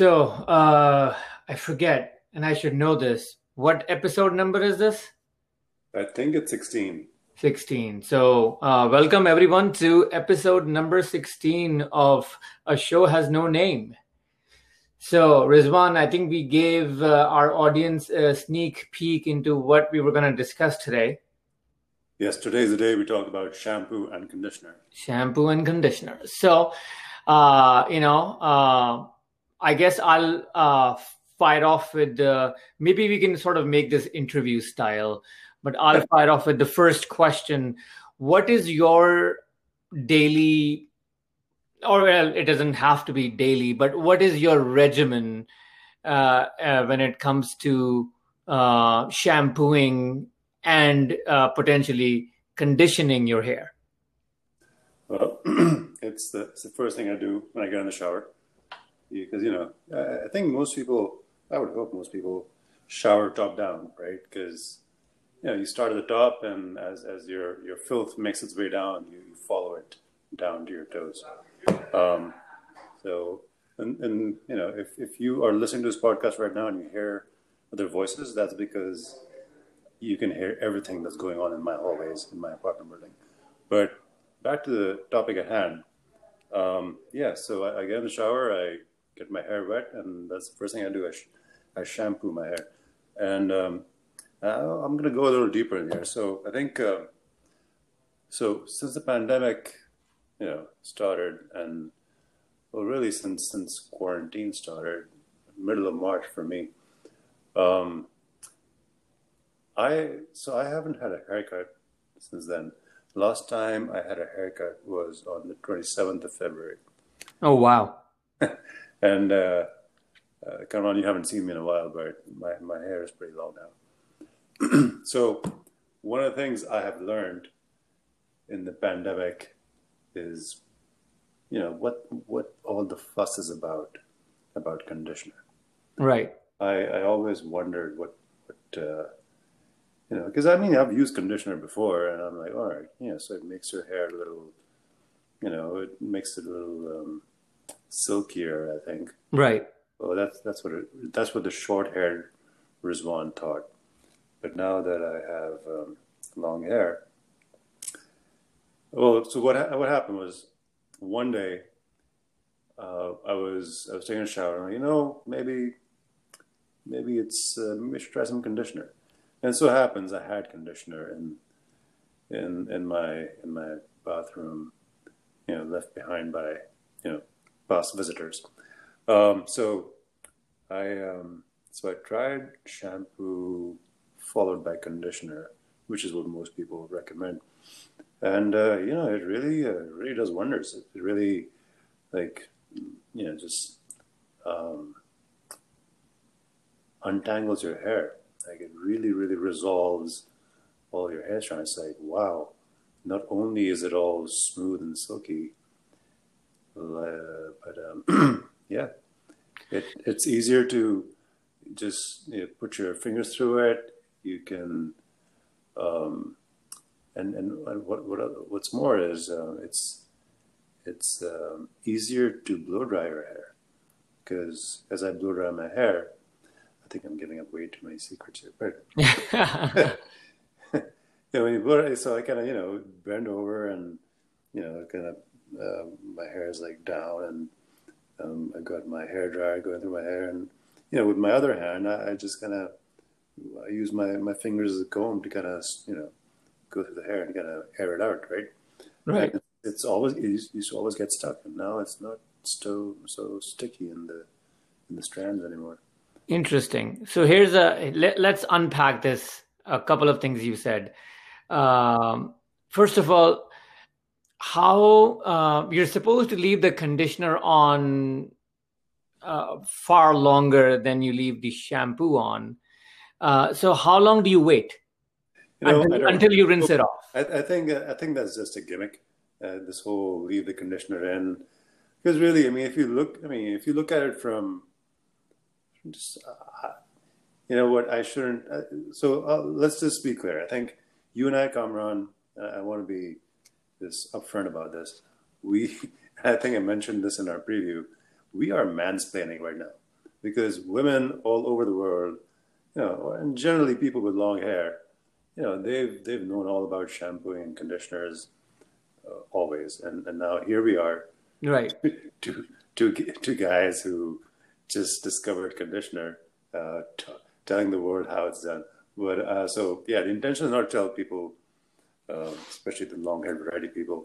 So uh, I forget, and I should know this. What episode number is this? I think it's 16. 16. So, uh, welcome everyone to episode number 16 of A Show Has No Name. So, Rizwan, I think we gave uh, our audience a sneak peek into what we were going to discuss today. Yes, today's the day we talk about shampoo and conditioner. Shampoo and conditioner. So, uh, you know, uh, I guess I'll uh, fire off with uh, maybe we can sort of make this interview style, but I'll fire off with the first question. What is your daily or well, it doesn't have to be daily, but what is your regimen uh, uh, when it comes to uh, shampooing and uh, potentially conditioning your hair? Well, it's the, it's the first thing I do when I get in the shower. Because, you know, I think most people, I would hope most people shower top down, right? Because, you know, you start at the top and as, as your, your filth makes its way down, you, follow it down to your toes. Um, so, and, and, you know, if, if you are listening to this podcast right now and you hear other voices, that's because you can hear everything that's going on in my hallways in my apartment building. But back to the topic at hand. Um, yeah, so I, I, get in the shower, I get my hair wet, and that's the first thing I do. I, sh- I shampoo my hair. And um, I'm going to go a little deeper in here. So I think, uh, so since the pandemic, you know, started, and well, really since since quarantine started, middle of March for me. Um, I so I haven't had a haircut since then. Last time I had a haircut was on the 27th of February. Oh wow! and uh, uh, you haven't seen me in a while, but my my hair is pretty long now. so one of the things I have learned in the pandemic is, you know, what what all the fuss is about about conditioner. Right. I, I always wondered what what uh, you know because I mean I've used conditioner before and I'm like all right yeah so it makes your hair a little you know it makes it a little um, silkier I think right well that's that's what it, that's what the short haired Rizwan thought but now that I have um, long hair well, so what what happened was one day uh, I was I was taking a shower. And, you know, maybe maybe it's uh, maybe I should try some conditioner. And so happens I had conditioner in in in my in my bathroom, you know, left behind by you know past visitors. Um, so I um, so I tried shampoo followed by conditioner, which is what most people recommend and uh, you know it really uh, really does wonders. It really like you know just um, untangles your hair. Like it really really resolves all your hair strands. Like wow, not only is it all smooth and silky, uh, but um, yeah, it it's easier to just you know, put your fingers through it. You can um, and and what what what's more is uh, it's it's um, easier to blow dry your hair because as I blow dry my hair, I think I'm giving up way too many secrets here. But yeah, when you blow, dry, so I kind of you know bend over and you know kind of uh, my hair is like down and um, I got my hair dryer going through my hair and you know with my other hand I, I just kind of I use my my fingers as a comb to kind of you know go through the hair and kind gotta air it out, right? Right. And it's always it used to always get stuck, and now it's not so so sticky in the in the strands anymore. Interesting. So here's a let, us unpack this. A couple of things you said. Um, first of all, how uh, you're supposed to leave the conditioner on uh, far longer than you leave the shampoo on. Uh, so how long do you wait? You know, until, until, you rinse it off. I, I, think I think that's just a gimmick. Uh, this whole leave the conditioner in, because really, I mean, if you look, I mean, if you look at it from just, uh, you know what, I shouldn't. Uh, so uh, let's just be clear. I think you and I, Kamran, I want to be this upfront about this. We, I think I mentioned this in our preview. We are mansplaining right now. because women all over the world, you know, and generally people with long hair, you know, they've they've known all about shampooing and conditioners uh, always, and and now here we are, right? Two two two guys who just discovered conditioner, uh, t- telling the world how it's done. But uh, so yeah, the intention is not to tell people, uh, especially the long-haired variety people,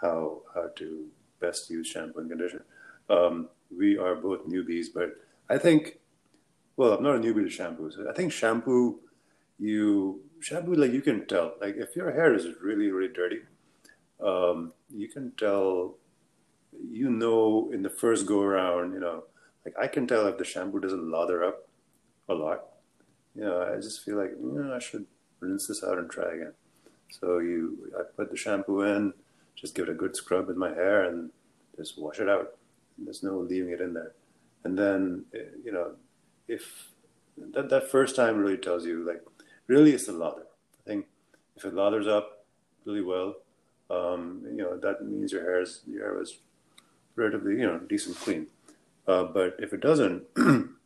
how how to best use shampoo and conditioner. Um, we are both newbies, but I think, well, I'm not a newbie to shampoo. So I think shampoo, you shampoo like you can tell. Like if your hair is really really dirty, um, you can tell. You know, in the first go around, you know, like I can tell if the shampoo doesn't lather up a lot. You know, I just feel like you know I should rinse this out and try again. So you, I put the shampoo in, just give it a good scrub with my hair, and just wash it out. There's no leaving it in there. And then, eh, you know, if that, that first time really tells you, like, really it's a lather. I think if it lathers up really well, um, you know, that means your hair is, your hair was relatively, you know, decent clean. Uh, but if it doesn't, you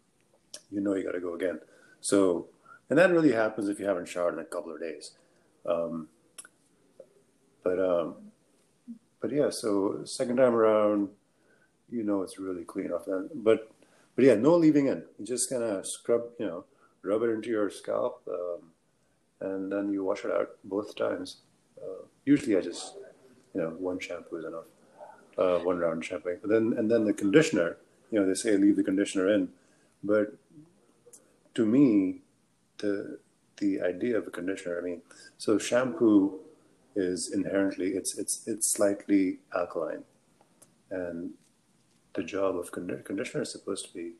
know, you got to go again. So, and that really happens if you haven't showered in a couple of days. Um, but, um, but yeah, so second time around, you know it's really clean off that. But but yeah, no leaving in. You just kind of scrub, you know, rub it into your scalp, um, and then you wash it out both times. Uh, usually, I just you know one shampoo is enough, uh, one round shampoo. But then and then the conditioner. You know, they say leave the conditioner in, but to me, the the idea of a conditioner. I mean, so shampoo is inherently it's it's it's slightly alkaline, and the job of conditioner is supposed to be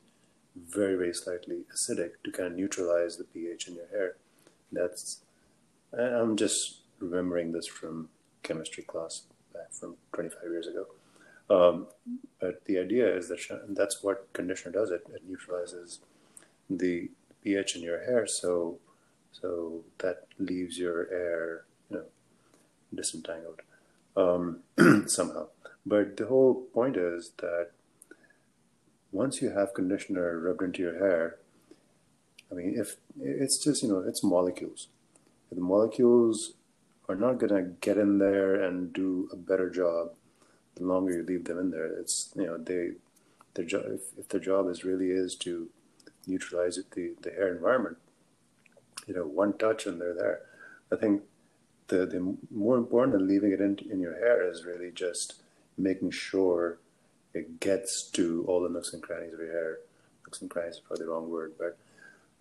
very, very slightly acidic to kind of neutralize the pH in your hair. That's, I'm just remembering this from chemistry class back from 25 years ago. Um, but the idea is that that's what conditioner does. It, it neutralizes the pH in your hair, so so that leaves your hair, you know, disentangled um, somehow. But the whole point is that once you have conditioner rubbed into your hair, I mean, if it's just, you know, it's molecules. If the molecules are not going to get in there and do a better job, the longer you leave them in there, it's, you know, they, their job, if, if their job is really is to neutralize the, the hair environment, you know, one touch and they're there. I think the, the more important than leaving it in, in your hair is really just making sure it gets to all the nooks and crannies of your hair. Nooks and crannies is probably the wrong word, but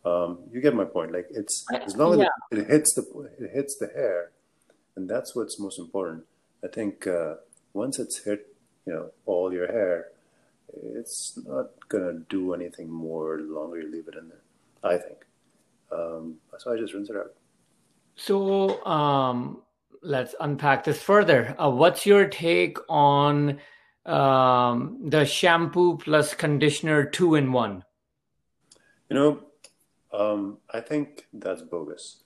um, you get my point. Like it's as long as yeah. it hits the it hits the hair, and that's what's most important. I think uh, once it's hit, you know, all your hair, it's not gonna do anything more the longer you leave it in there. I think. Um, so I just rinse it out. So um, let's unpack this further. Uh, what's your take on um, the shampoo plus conditioner two in one? You know, um, I think that's bogus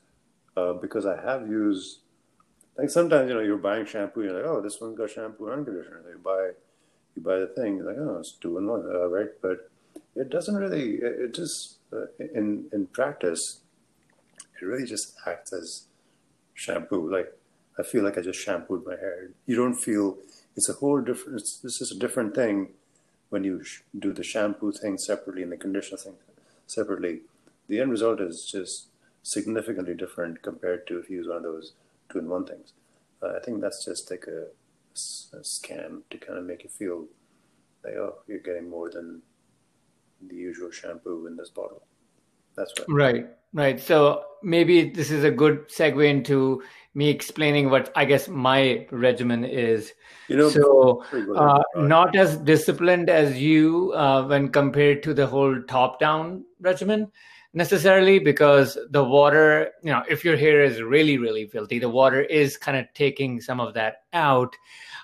uh, because I have used. Like sometimes you know you're buying shampoo, you're like, oh, this one's got shampoo and conditioner. You buy, you buy the thing, you're like, oh, it's two in one, uh, right? But it doesn't really. It, it just in in practice, it really just acts as shampoo. Like I feel like I just shampooed my hair. You don't feel it's a whole different. This is a different thing when you do the shampoo thing separately and the conditioner thing separately. The end result is just significantly different compared to if you use one of those two-in-one things. Uh, I think that's just like a, a, scam to kind of make you feel like oh you're getting more than the usual shampoo in this bottle. That's right. Right, right. So maybe this is a good segue into me explaining what I guess my regimen is. You know, so uh, not as disciplined as you uh, when compared to the whole top-down regimen necessarily because the water you know if your hair is really really filthy the water is kind of taking some of that out.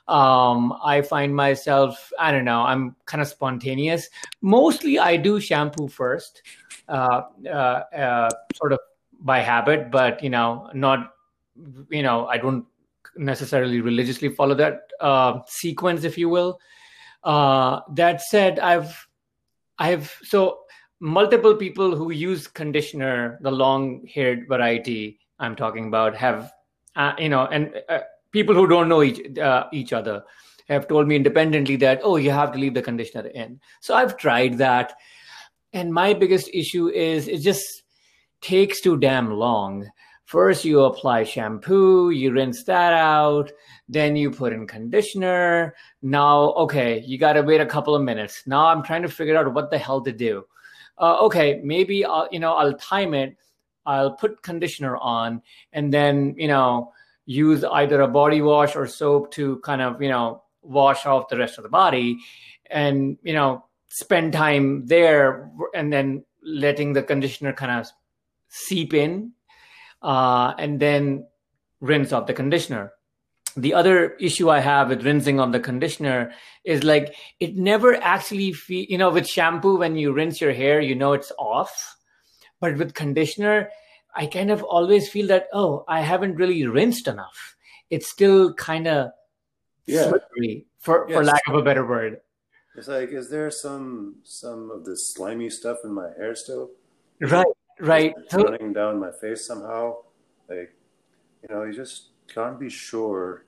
Um, i find myself i don't know i'm kind of spontaneous. Mostly i do shampoo first uh, uh, uh, sort of by habit but you know not you know i don't necessarily religiously follow that uh, sequence if you will. Uh, that said i've I've so multiple people who use conditioner, the long haired variety I'm talking about, have uh, you know, and uh, people who don't know each uh, each other have told me independently that oh, you have to leave the conditioner in. So I've tried that, and my biggest issue is it just takes too damn long. First, you apply shampoo, you rinse that out, then you put in conditioner. Now, okay, you got to wait a couple of minutes. Now I'm trying to figure out what the hell to do. Uh, okay, maybe I'll, you know, I'll time it. I'll put conditioner on and then, you know, use either a body wash or soap to kind of, you know, wash off the rest of the body and, you know, spend time there and then letting the conditioner kind of seep in uh, and then rinse off the conditioner. The other issue I have with rinsing on the conditioner is like it never actually feel you know with shampoo when you rinse your hair you know it's off, but with conditioner I kind of always feel that oh I haven't really rinsed enough. It's still kind of yeah. slippery for yes. for lack of a better word. It's like is there some some of the slimy stuff in my hair still? Right right it's running down my face somehow like you know you just can't be sure.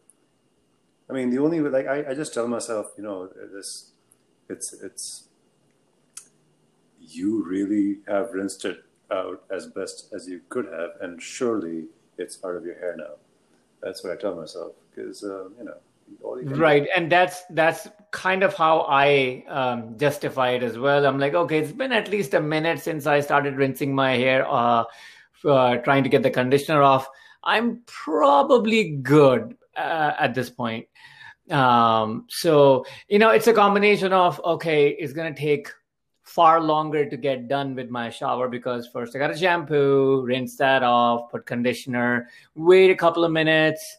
I mean the only way like i, I just tell myself you know this it's it's you really have rinsed it out as best as you could have and surely it's out of your hair now. That's what i tell myself because um, you know right and that's that's kind of how i um, justify it as well. I'm like okay it's been at least a minute since i started rinsing my hair uh, uh trying to get the conditioner off i'm probably good uh, at this point um, so you know it's a combination of okay it's going to take far longer to get done with my shower because first i got to shampoo rinse that off put conditioner wait a couple of minutes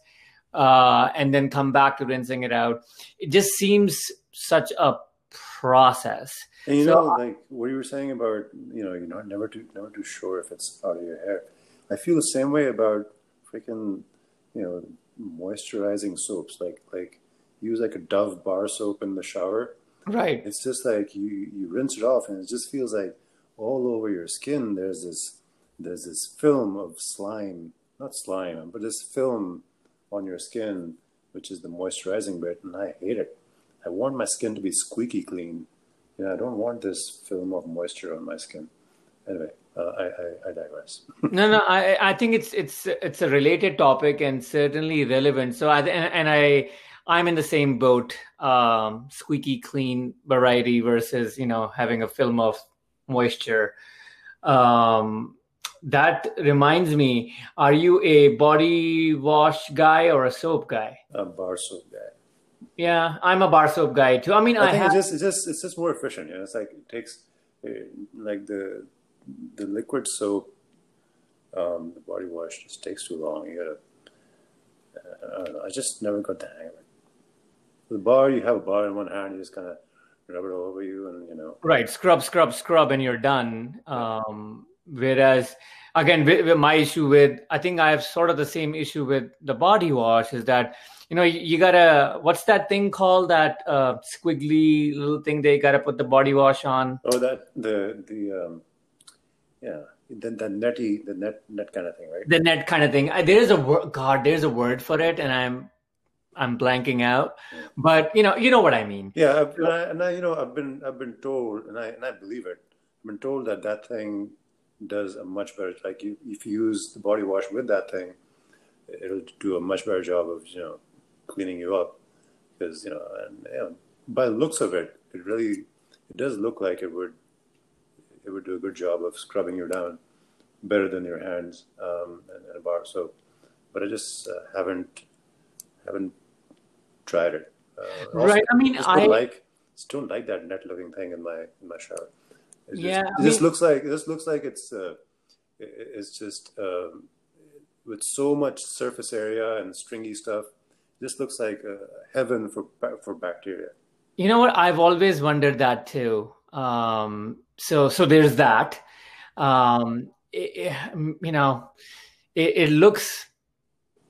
uh, and then come back to rinsing it out. It just seems such a process. And you so, know, like what you were saying about, you know, you're not never too never too sure if it's out of your hair. I feel the same way about freaking, you know, moisturizing soaps. Like like use like a Dove bar soap in the shower. Right. It's just like you you rinse it off, and it just feels like all over your skin. There's this there's this film of slime, not slime, but this film on your skin, which is the moisturizing bit, and I hate it. I want my skin to be squeaky clean. You know, I don't want this film of moisture on my skin. Anyway, uh, I, I, I, digress. no, no, I, I think it's it's it's a related topic and certainly relevant. So I and, and I I'm in the same boat. Um, squeaky clean variety versus you know having a film of moisture. Um, that reminds me are you a body wash guy or a soap guy a bar soap guy yeah i'm a bar soap guy too i mean i, I think have... it's just it's just it's just more efficient you know it's like it takes uh, like the the liquid soap um, the body wash just takes too long. You gotta uh, I I just never got the hang of it. The bar you have a bar in one hand you just kind of rub it all over you and you know. Right scrub scrub scrub and you're done. Um whereas again with, with my issue with i think i have sort of the same issue with the body wash is that you know you, you gotta what's that thing called that uh, squiggly little thing they gotta put the body wash on? Oh that the the um yeah. The, the netty the net net kind of thing right? The net kind of thing. Uh, there is a word god there's a word for it and i'm i'm blanking out. But you know you know what i mean. Yeah and I, and I you know i've been i've been told and i and i believe it i've been told that that thing does a much better like you, if you use the body wash with that thing it'll do a much better job of you know cleaning you up. Because you know and you know, by the looks of it it really it does look like it would it would do a good job of scrubbing you down better than your hands um, and, and a bar soap but I just uh, haven't haven't tried it uh, right I mean I, like just don't like that net looking thing in my in my shower it yeah, just, this looks like this looks like it's uh, it's just um, with so much surface area and stringy stuff. This looks like uh, heaven for for bacteria. You know what? I've always wondered that too. Um, so so there's that. Um, it, you know, it, it, looks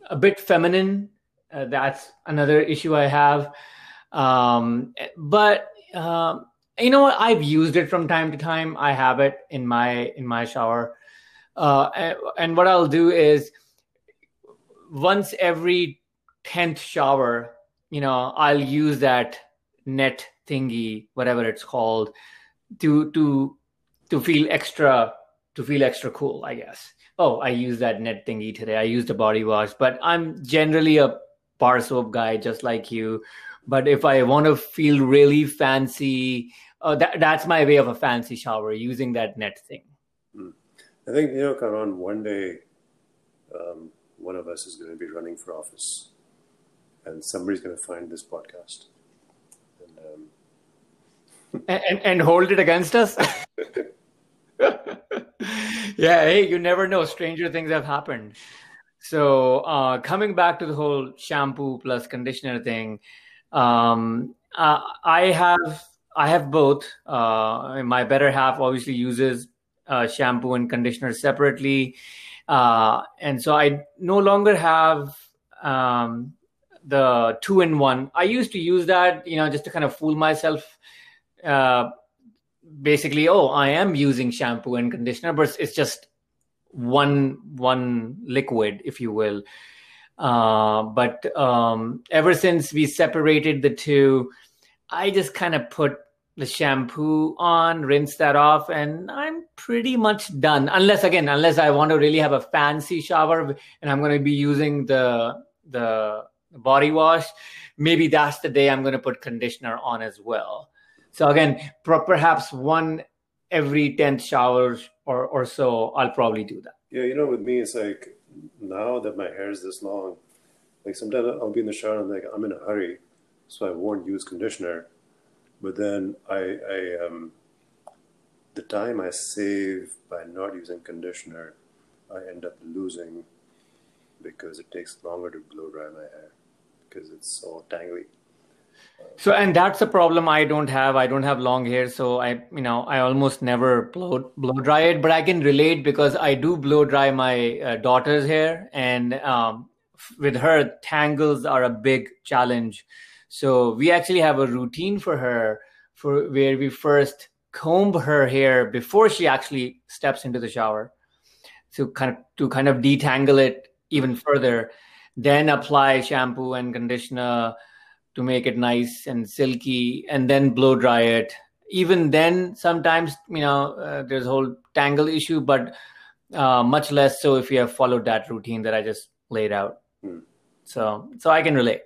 a bit feminine. Uh, that's another issue I have. Um, but um, you know what? I've used it from time to time. I have it in my in my shower, uh, and, and what I'll do is once every tenth shower, you know, I'll use that net thingy, whatever it's called, to to to feel extra to feel extra cool, I guess. Oh, I used that net thingy today. I used a body wash, but I'm generally a bar soap guy, just like you. But if I want to feel really fancy, uh, that, that's my way of a fancy shower using that net thing. Hmm. I think, you know, Kamran, one day um, one of us is going to be running for office and somebody's going to find this podcast. And, and hold it against us? yeah, hey, you never know. Stranger things have happened. So, uh, coming back to the whole shampoo plus conditioner thing, um, uh, I have I have both. Uh, my better half obviously uses uh, shampoo and conditioner separately, uh, and so I no longer have um, the two in one. I used to use that, you know, just to kind of fool myself uh, basically oh i am using shampoo and conditioner but it's just one one liquid if you will. Uh, but um, ever since we separated the two i just kind of put the shampoo on rinse that off and i'm pretty much done. Unless again unless i want to really have a fancy shower and i'm going to be using the the body wash maybe that's the day i'm going to put conditioner on as well so again, perhaps one every 10th showers or, or so, I'll probably do that. Yeah, you know, with me, it's like now that my hair is this long, like sometimes I'll be in the shower and I'm like, I'm in a hurry, so I won't use conditioner. But then I, I um, the time I save by not using conditioner, I end up losing because it takes longer to blow dry my hair because it's all tangly. So, and that's a problem I don't have. I don't have long hair, so I, you know, I almost never blow blow dry it. But I can relate because I do blow dry my uh, daughter's hair, and um, with her, tangles are a big challenge. So we actually have a routine for her for where we first comb her hair before she actually steps into the shower, to kind of to kind of detangle it even further, then apply shampoo and conditioner to make it nice and silky and then blow dry it. Even then sometimes you know uh, there's a whole tangle issue but uh, much less so if you have followed that routine that i just laid out. Mm. so so i can relate.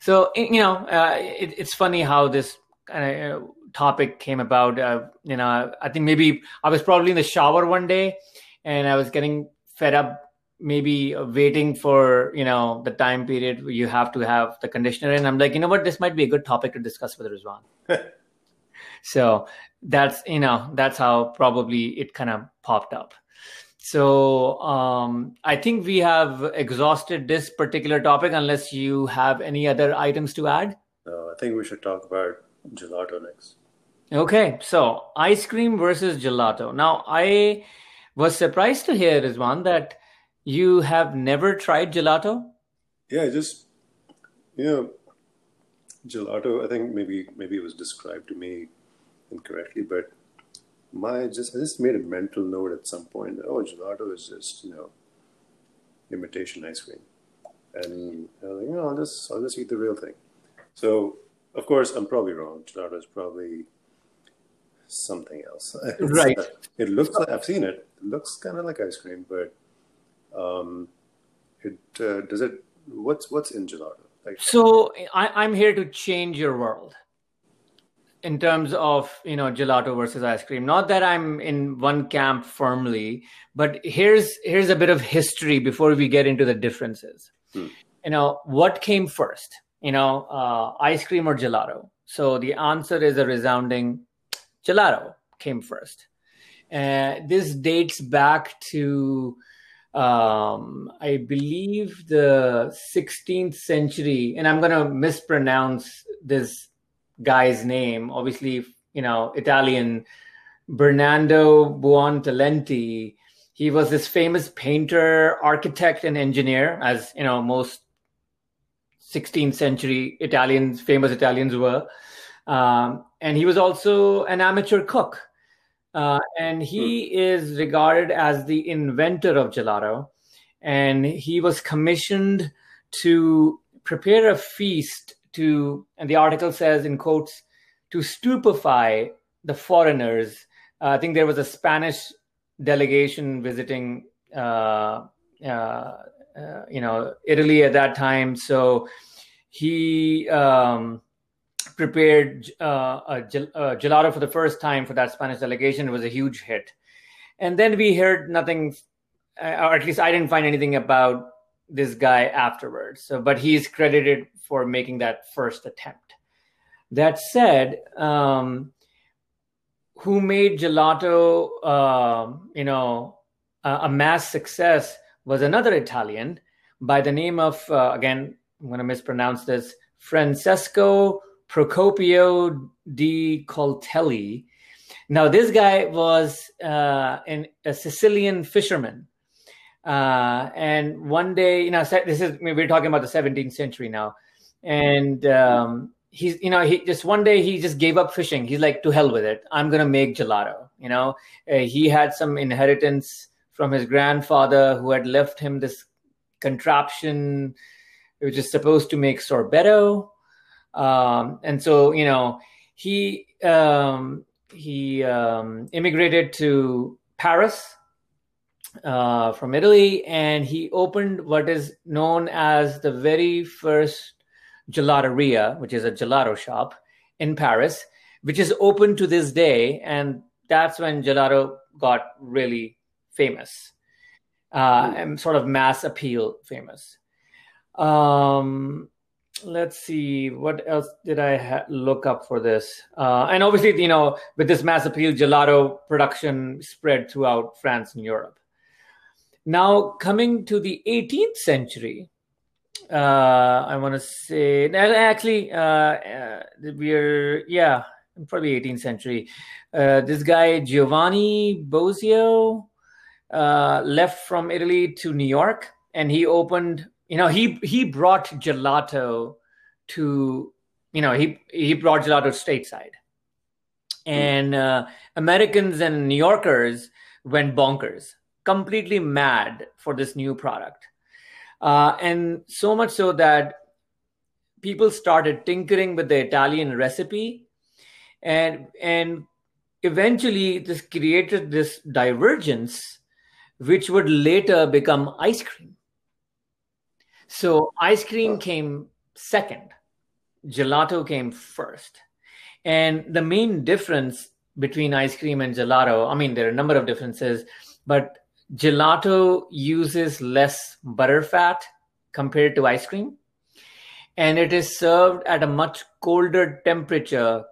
So you know uh, it, it's funny how this kind of uh, topic came about. Uh, you know i think maybe i was probably in the shower one day and i was getting fed up maybe waiting for you know the time period you have to have the conditioner and i'm like you know what? This might be a good topic to discuss with rizwan. So that's you know that's how probably it kind of popped up. So um, i think we have exhausted this particular topic unless you have any other items to add. No i think we should talk about gelato next. Okay so ice cream versus gelato. Now i was surprised to hear rizwan that you have never tried gelato? Yeah, just you know, gelato. I think maybe maybe it was described to me incorrectly, but my just I just made a mental note at some point that oh, gelato is just you know imitation ice cream, and I was like, know, I'll just I'll just eat the real thing. So of course I'm probably wrong. Gelato is probably something else. right. it looks like I've seen it. It looks kind of like ice cream, but um, it uh, does it. What's what's in gelato? Like, so I, I'm here to change your world in terms of you know gelato versus ice cream not that i'm in one camp firmly but here's here's a bit of history before we get into the differences hmm. you know what came first you know uh, ice cream or gelato so the answer is a resounding gelato came first uh, this dates back to um, I believe the 16th century, and I'm going to mispronounce this guy's name. Obviously, you know, Italian, Bernardo Buontalenti. He was this famous painter, architect, and engineer, as you know, most 16th century Italians, famous Italians were. Um, and he was also an amateur cook. Uh, and he mm. is regarded as the inventor of gelato. And he was commissioned to prepare a feast to, and the article says in quotes, to stupefy the foreigners. Uh, I think there was a Spanish delegation visiting, uh, uh, uh you know, Italy at that time. So he um, prepared uh, a, a gelato for the first time for that Spanish delegation. It was a huge hit. And then we heard nothing, or at least I didn't find anything about this guy afterwards. So, but he's credited for making that first attempt. That said, um, who made gelato, uh, you know, uh, a mass success was another Italian by the name of, uh, again, I'm going to mispronounce this, Francesco Procopio di Coltelli. Now, this guy was uh, an, a Sicilian fisherman. Uh, and one day, you know, this is, we're talking about the 17th century now. And um, he's, you know, he just one day he just gave up fishing. He's like, to hell with it. I'm going to make gelato. You know, uh, he had some inheritance from his grandfather who had left him this contraption which is supposed to make sorbetto um, and so, you know, he um, he um, immigrated to Paris uh, from Italy, and he opened what is known as the very first gelateria, which is a gelato shop in Paris, which is open to this day. And that's when gelato got really famous uh, and sort of mass appeal famous. Um, let's see what else did i ha- look up for this? Uh, and obviously you know with this mass appeal gelato production spread throughout france and europe. Now coming to the 18th century uh, i want to say actually uh, uh, we're yeah probably 18th century. Uh, this guy giovanni bosio uh, left from italy to new york and he opened you know he he brought gelato to you know he he brought gelato stateside. And uh, americans and new yorkers went bonkers completely mad for this new product. Uh, and so much so that people started tinkering with the italian recipe and and eventually this created this divergence which would later become ice cream so ice cream came second, gelato came first. And the main difference between ice cream and gelato, I mean, there are a number of differences, but gelato uses less butterfat compared to ice cream. And it is served at a much colder temperature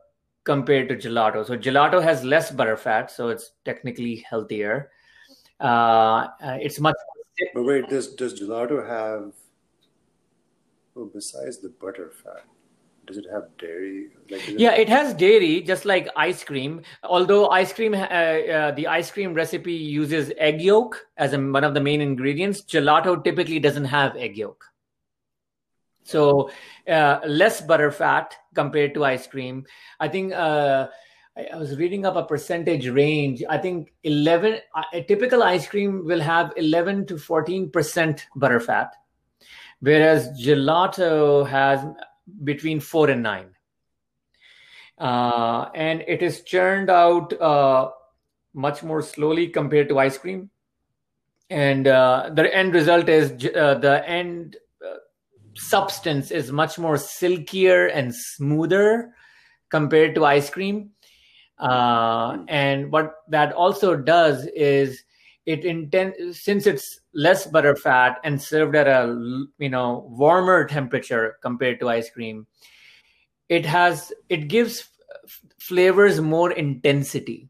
compared to gelato. So gelato has less butterfat, so it's technically healthier. Uh, it's much. But wait, does does gelato have Oh, besides the butter fat, does it have dairy? Like, yeah, it has dairy, just like ice cream. Although ice cream, uh, uh, the ice cream recipe uses egg yolk as a, one of the main ingredients. Gelato typically doesn't have egg yolk, so uh, less butter fat compared to ice cream. I think. Uh, I was reading up a percentage range. I think 11, a typical ice cream will have 11 to 14% butter fat whereas gelato has between four and nine. Uh, and it is churned out uh, much more slowly compared to ice cream. And uh, the end result is uh, the end uh, substance is much more silkier and smoother compared to ice cream. Uh, and what that also does is it intent since it's less butter fat and served at a you know warmer temperature compared to ice cream it has it gives flavors more intensity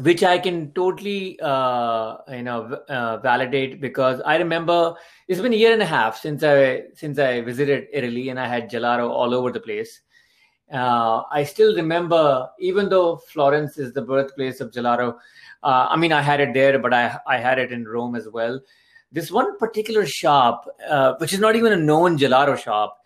which i can totally uh, you know uh, validate because i remember it's been a year and a half since i since i visited italy and i had gelato all over the place uh, i still remember even though florence is the birthplace of gelato uh, I mean, I had it there, but I I had it in Rome as well. This one particular shop, uh, which is not even a known gelato shop,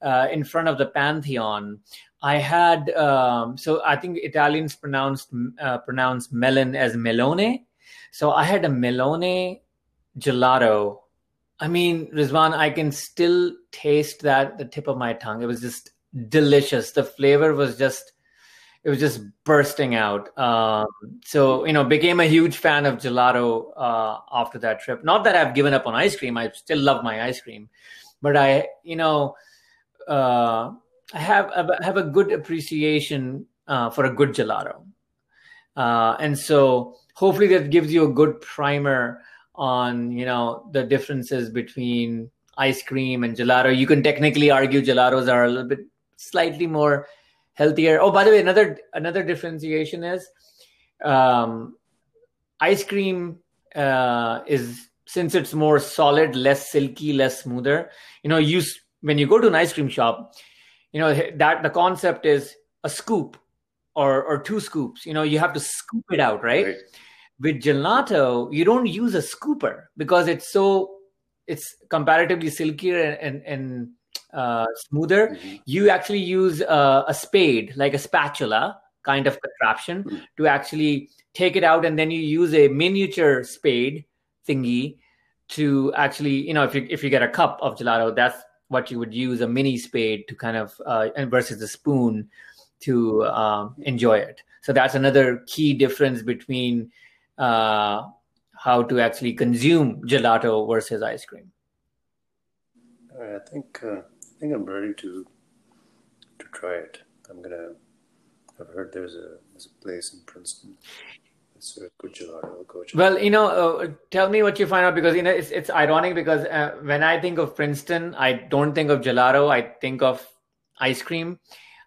uh, in front of the Pantheon, I had um, so I think Italians pronounced uh, pronounce melon as melone. So I had a melone gelato. I mean, Rizwan, I can still taste that the tip of my tongue. It was just delicious. The flavor was just it was just bursting out. Um, so you know, became a huge fan of gelato uh, after that trip. Not that I've given up on ice cream. I still love my ice cream, but I, you know, uh, I have I have a good appreciation uh, for a good gelato, uh, and so hopefully that gives you a good primer on you know the differences between ice cream and gelato. You can technically argue gelatos are a little bit slightly more healthier. Oh, by the way, another another differentiation is um, ice cream uh, is since it's more solid, less silky, less smoother. You know, you when you go to an ice cream shop, you know that the concept is a scoop or or two scoops you know you have to scoop it out right, right. with gelato you don't use a scooper because it's so it's comparatively silkier and and, and uh, smoother mm-hmm. you actually use a, a, spade like a spatula kind of contraption mm-hmm. to actually take it out and then you use a miniature spade thingy to actually you know if you if you get a cup of gelato that's what you would use a mini spade to kind of uh, versus a spoon to uh, enjoy it. So that's another key difference between uh, how to actually consume gelato versus ice cream. I think uh, I think I'm ready to to try it. I'm gonna. I've heard there's a there's a place in Princeton it's a good gelato. Go well, you know, uh, tell me what you find out because you know it's it's ironic because uh, when I think of Princeton, I don't think of gelato. I think of ice cream.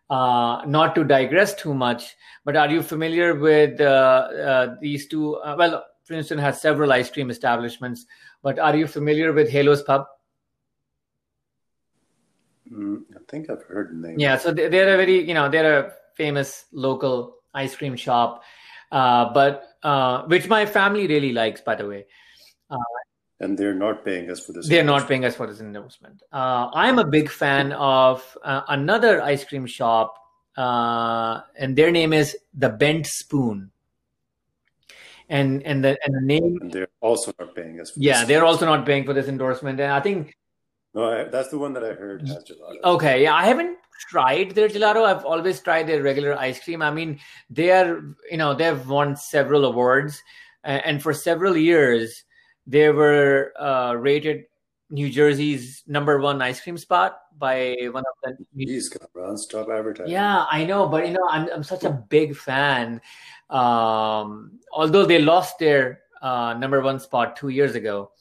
Uh, not to digress too much, but are you familiar with uh, uh, these two? Uh, well, Princeton has several ice cream establishments, but are you familiar with Halo's Pub? Mm, I think I've heard the name. Yeah, so they're a very, you know, they're a famous local ice cream shop uh, but uh, which my family really likes, by the way. Uh, and they're not paying us for this. They're not paying us for this endorsement. Uh, I'm a big fan of uh, another ice cream shop, and their name is the Bent Spoon. And and the and the name. And they're also not paying us. yeah, they're also not paying for this endorsement, and I think. No, I, that's the one that I heard has gelato. Okay, yeah, I haven't tried their gelato. I've always tried their regular ice cream. I mean, they are, you know, they've won several awards, and for several years, they were uh, rated New Jersey's number one ice cream spot by one of the. He's got stop advertising. Yeah, I know, but you know, I'm I'm such a big fan. Um, although they lost their uh, number one spot two years ago,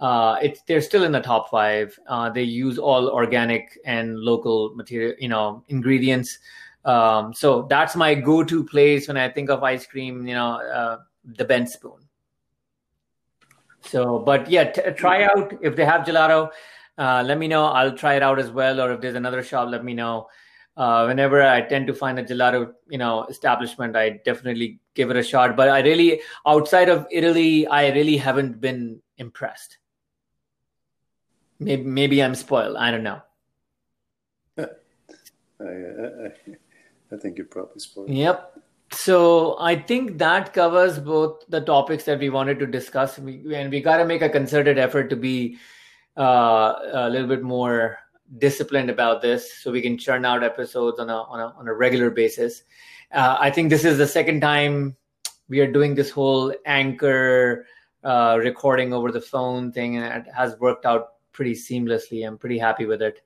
uh, it's they're still in the top five. Uh, they use all organic and local material, you know, ingredients. Um, so that's my go-to place when I think of ice cream. You know, uh, the Bent Spoon. So, but yeah, t- try out if they have gelato. Uh, let me know. I'll try it out as well. Or if there's another shop, let me know. Uh, whenever I tend to find a gelato, you know, establishment, I definitely give it a shot. But I really, outside of Italy, I really haven't been impressed. Maybe maybe I'm spoiled. I don't know. I, I, I think you're probably spoiled. Yep. So I think that covers both the topics that we wanted to discuss, we, and we got to make a concerted effort to be uh, a little bit more disciplined about this, so we can churn out episodes on a on a on a regular basis. Uh, I think this is the second time we are doing this whole anchor uh, recording over the phone thing, and it has worked out pretty seamlessly. I'm pretty happy with it.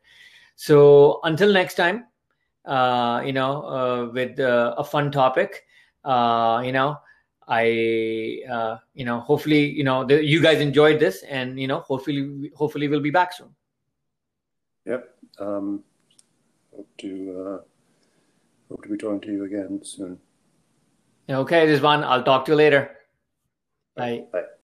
So until next time, uh, you know, uh, with uh, a fun topic, uh, you know, I, uh, you know, hopefully, you know, the, you guys enjoyed this, and you know, hopefully, hopefully, we'll be back soon. Yep. Um, hope to uh, hope to be talking to you again soon. Okay, Rizwan. I'll talk to you later. Bye. Bye.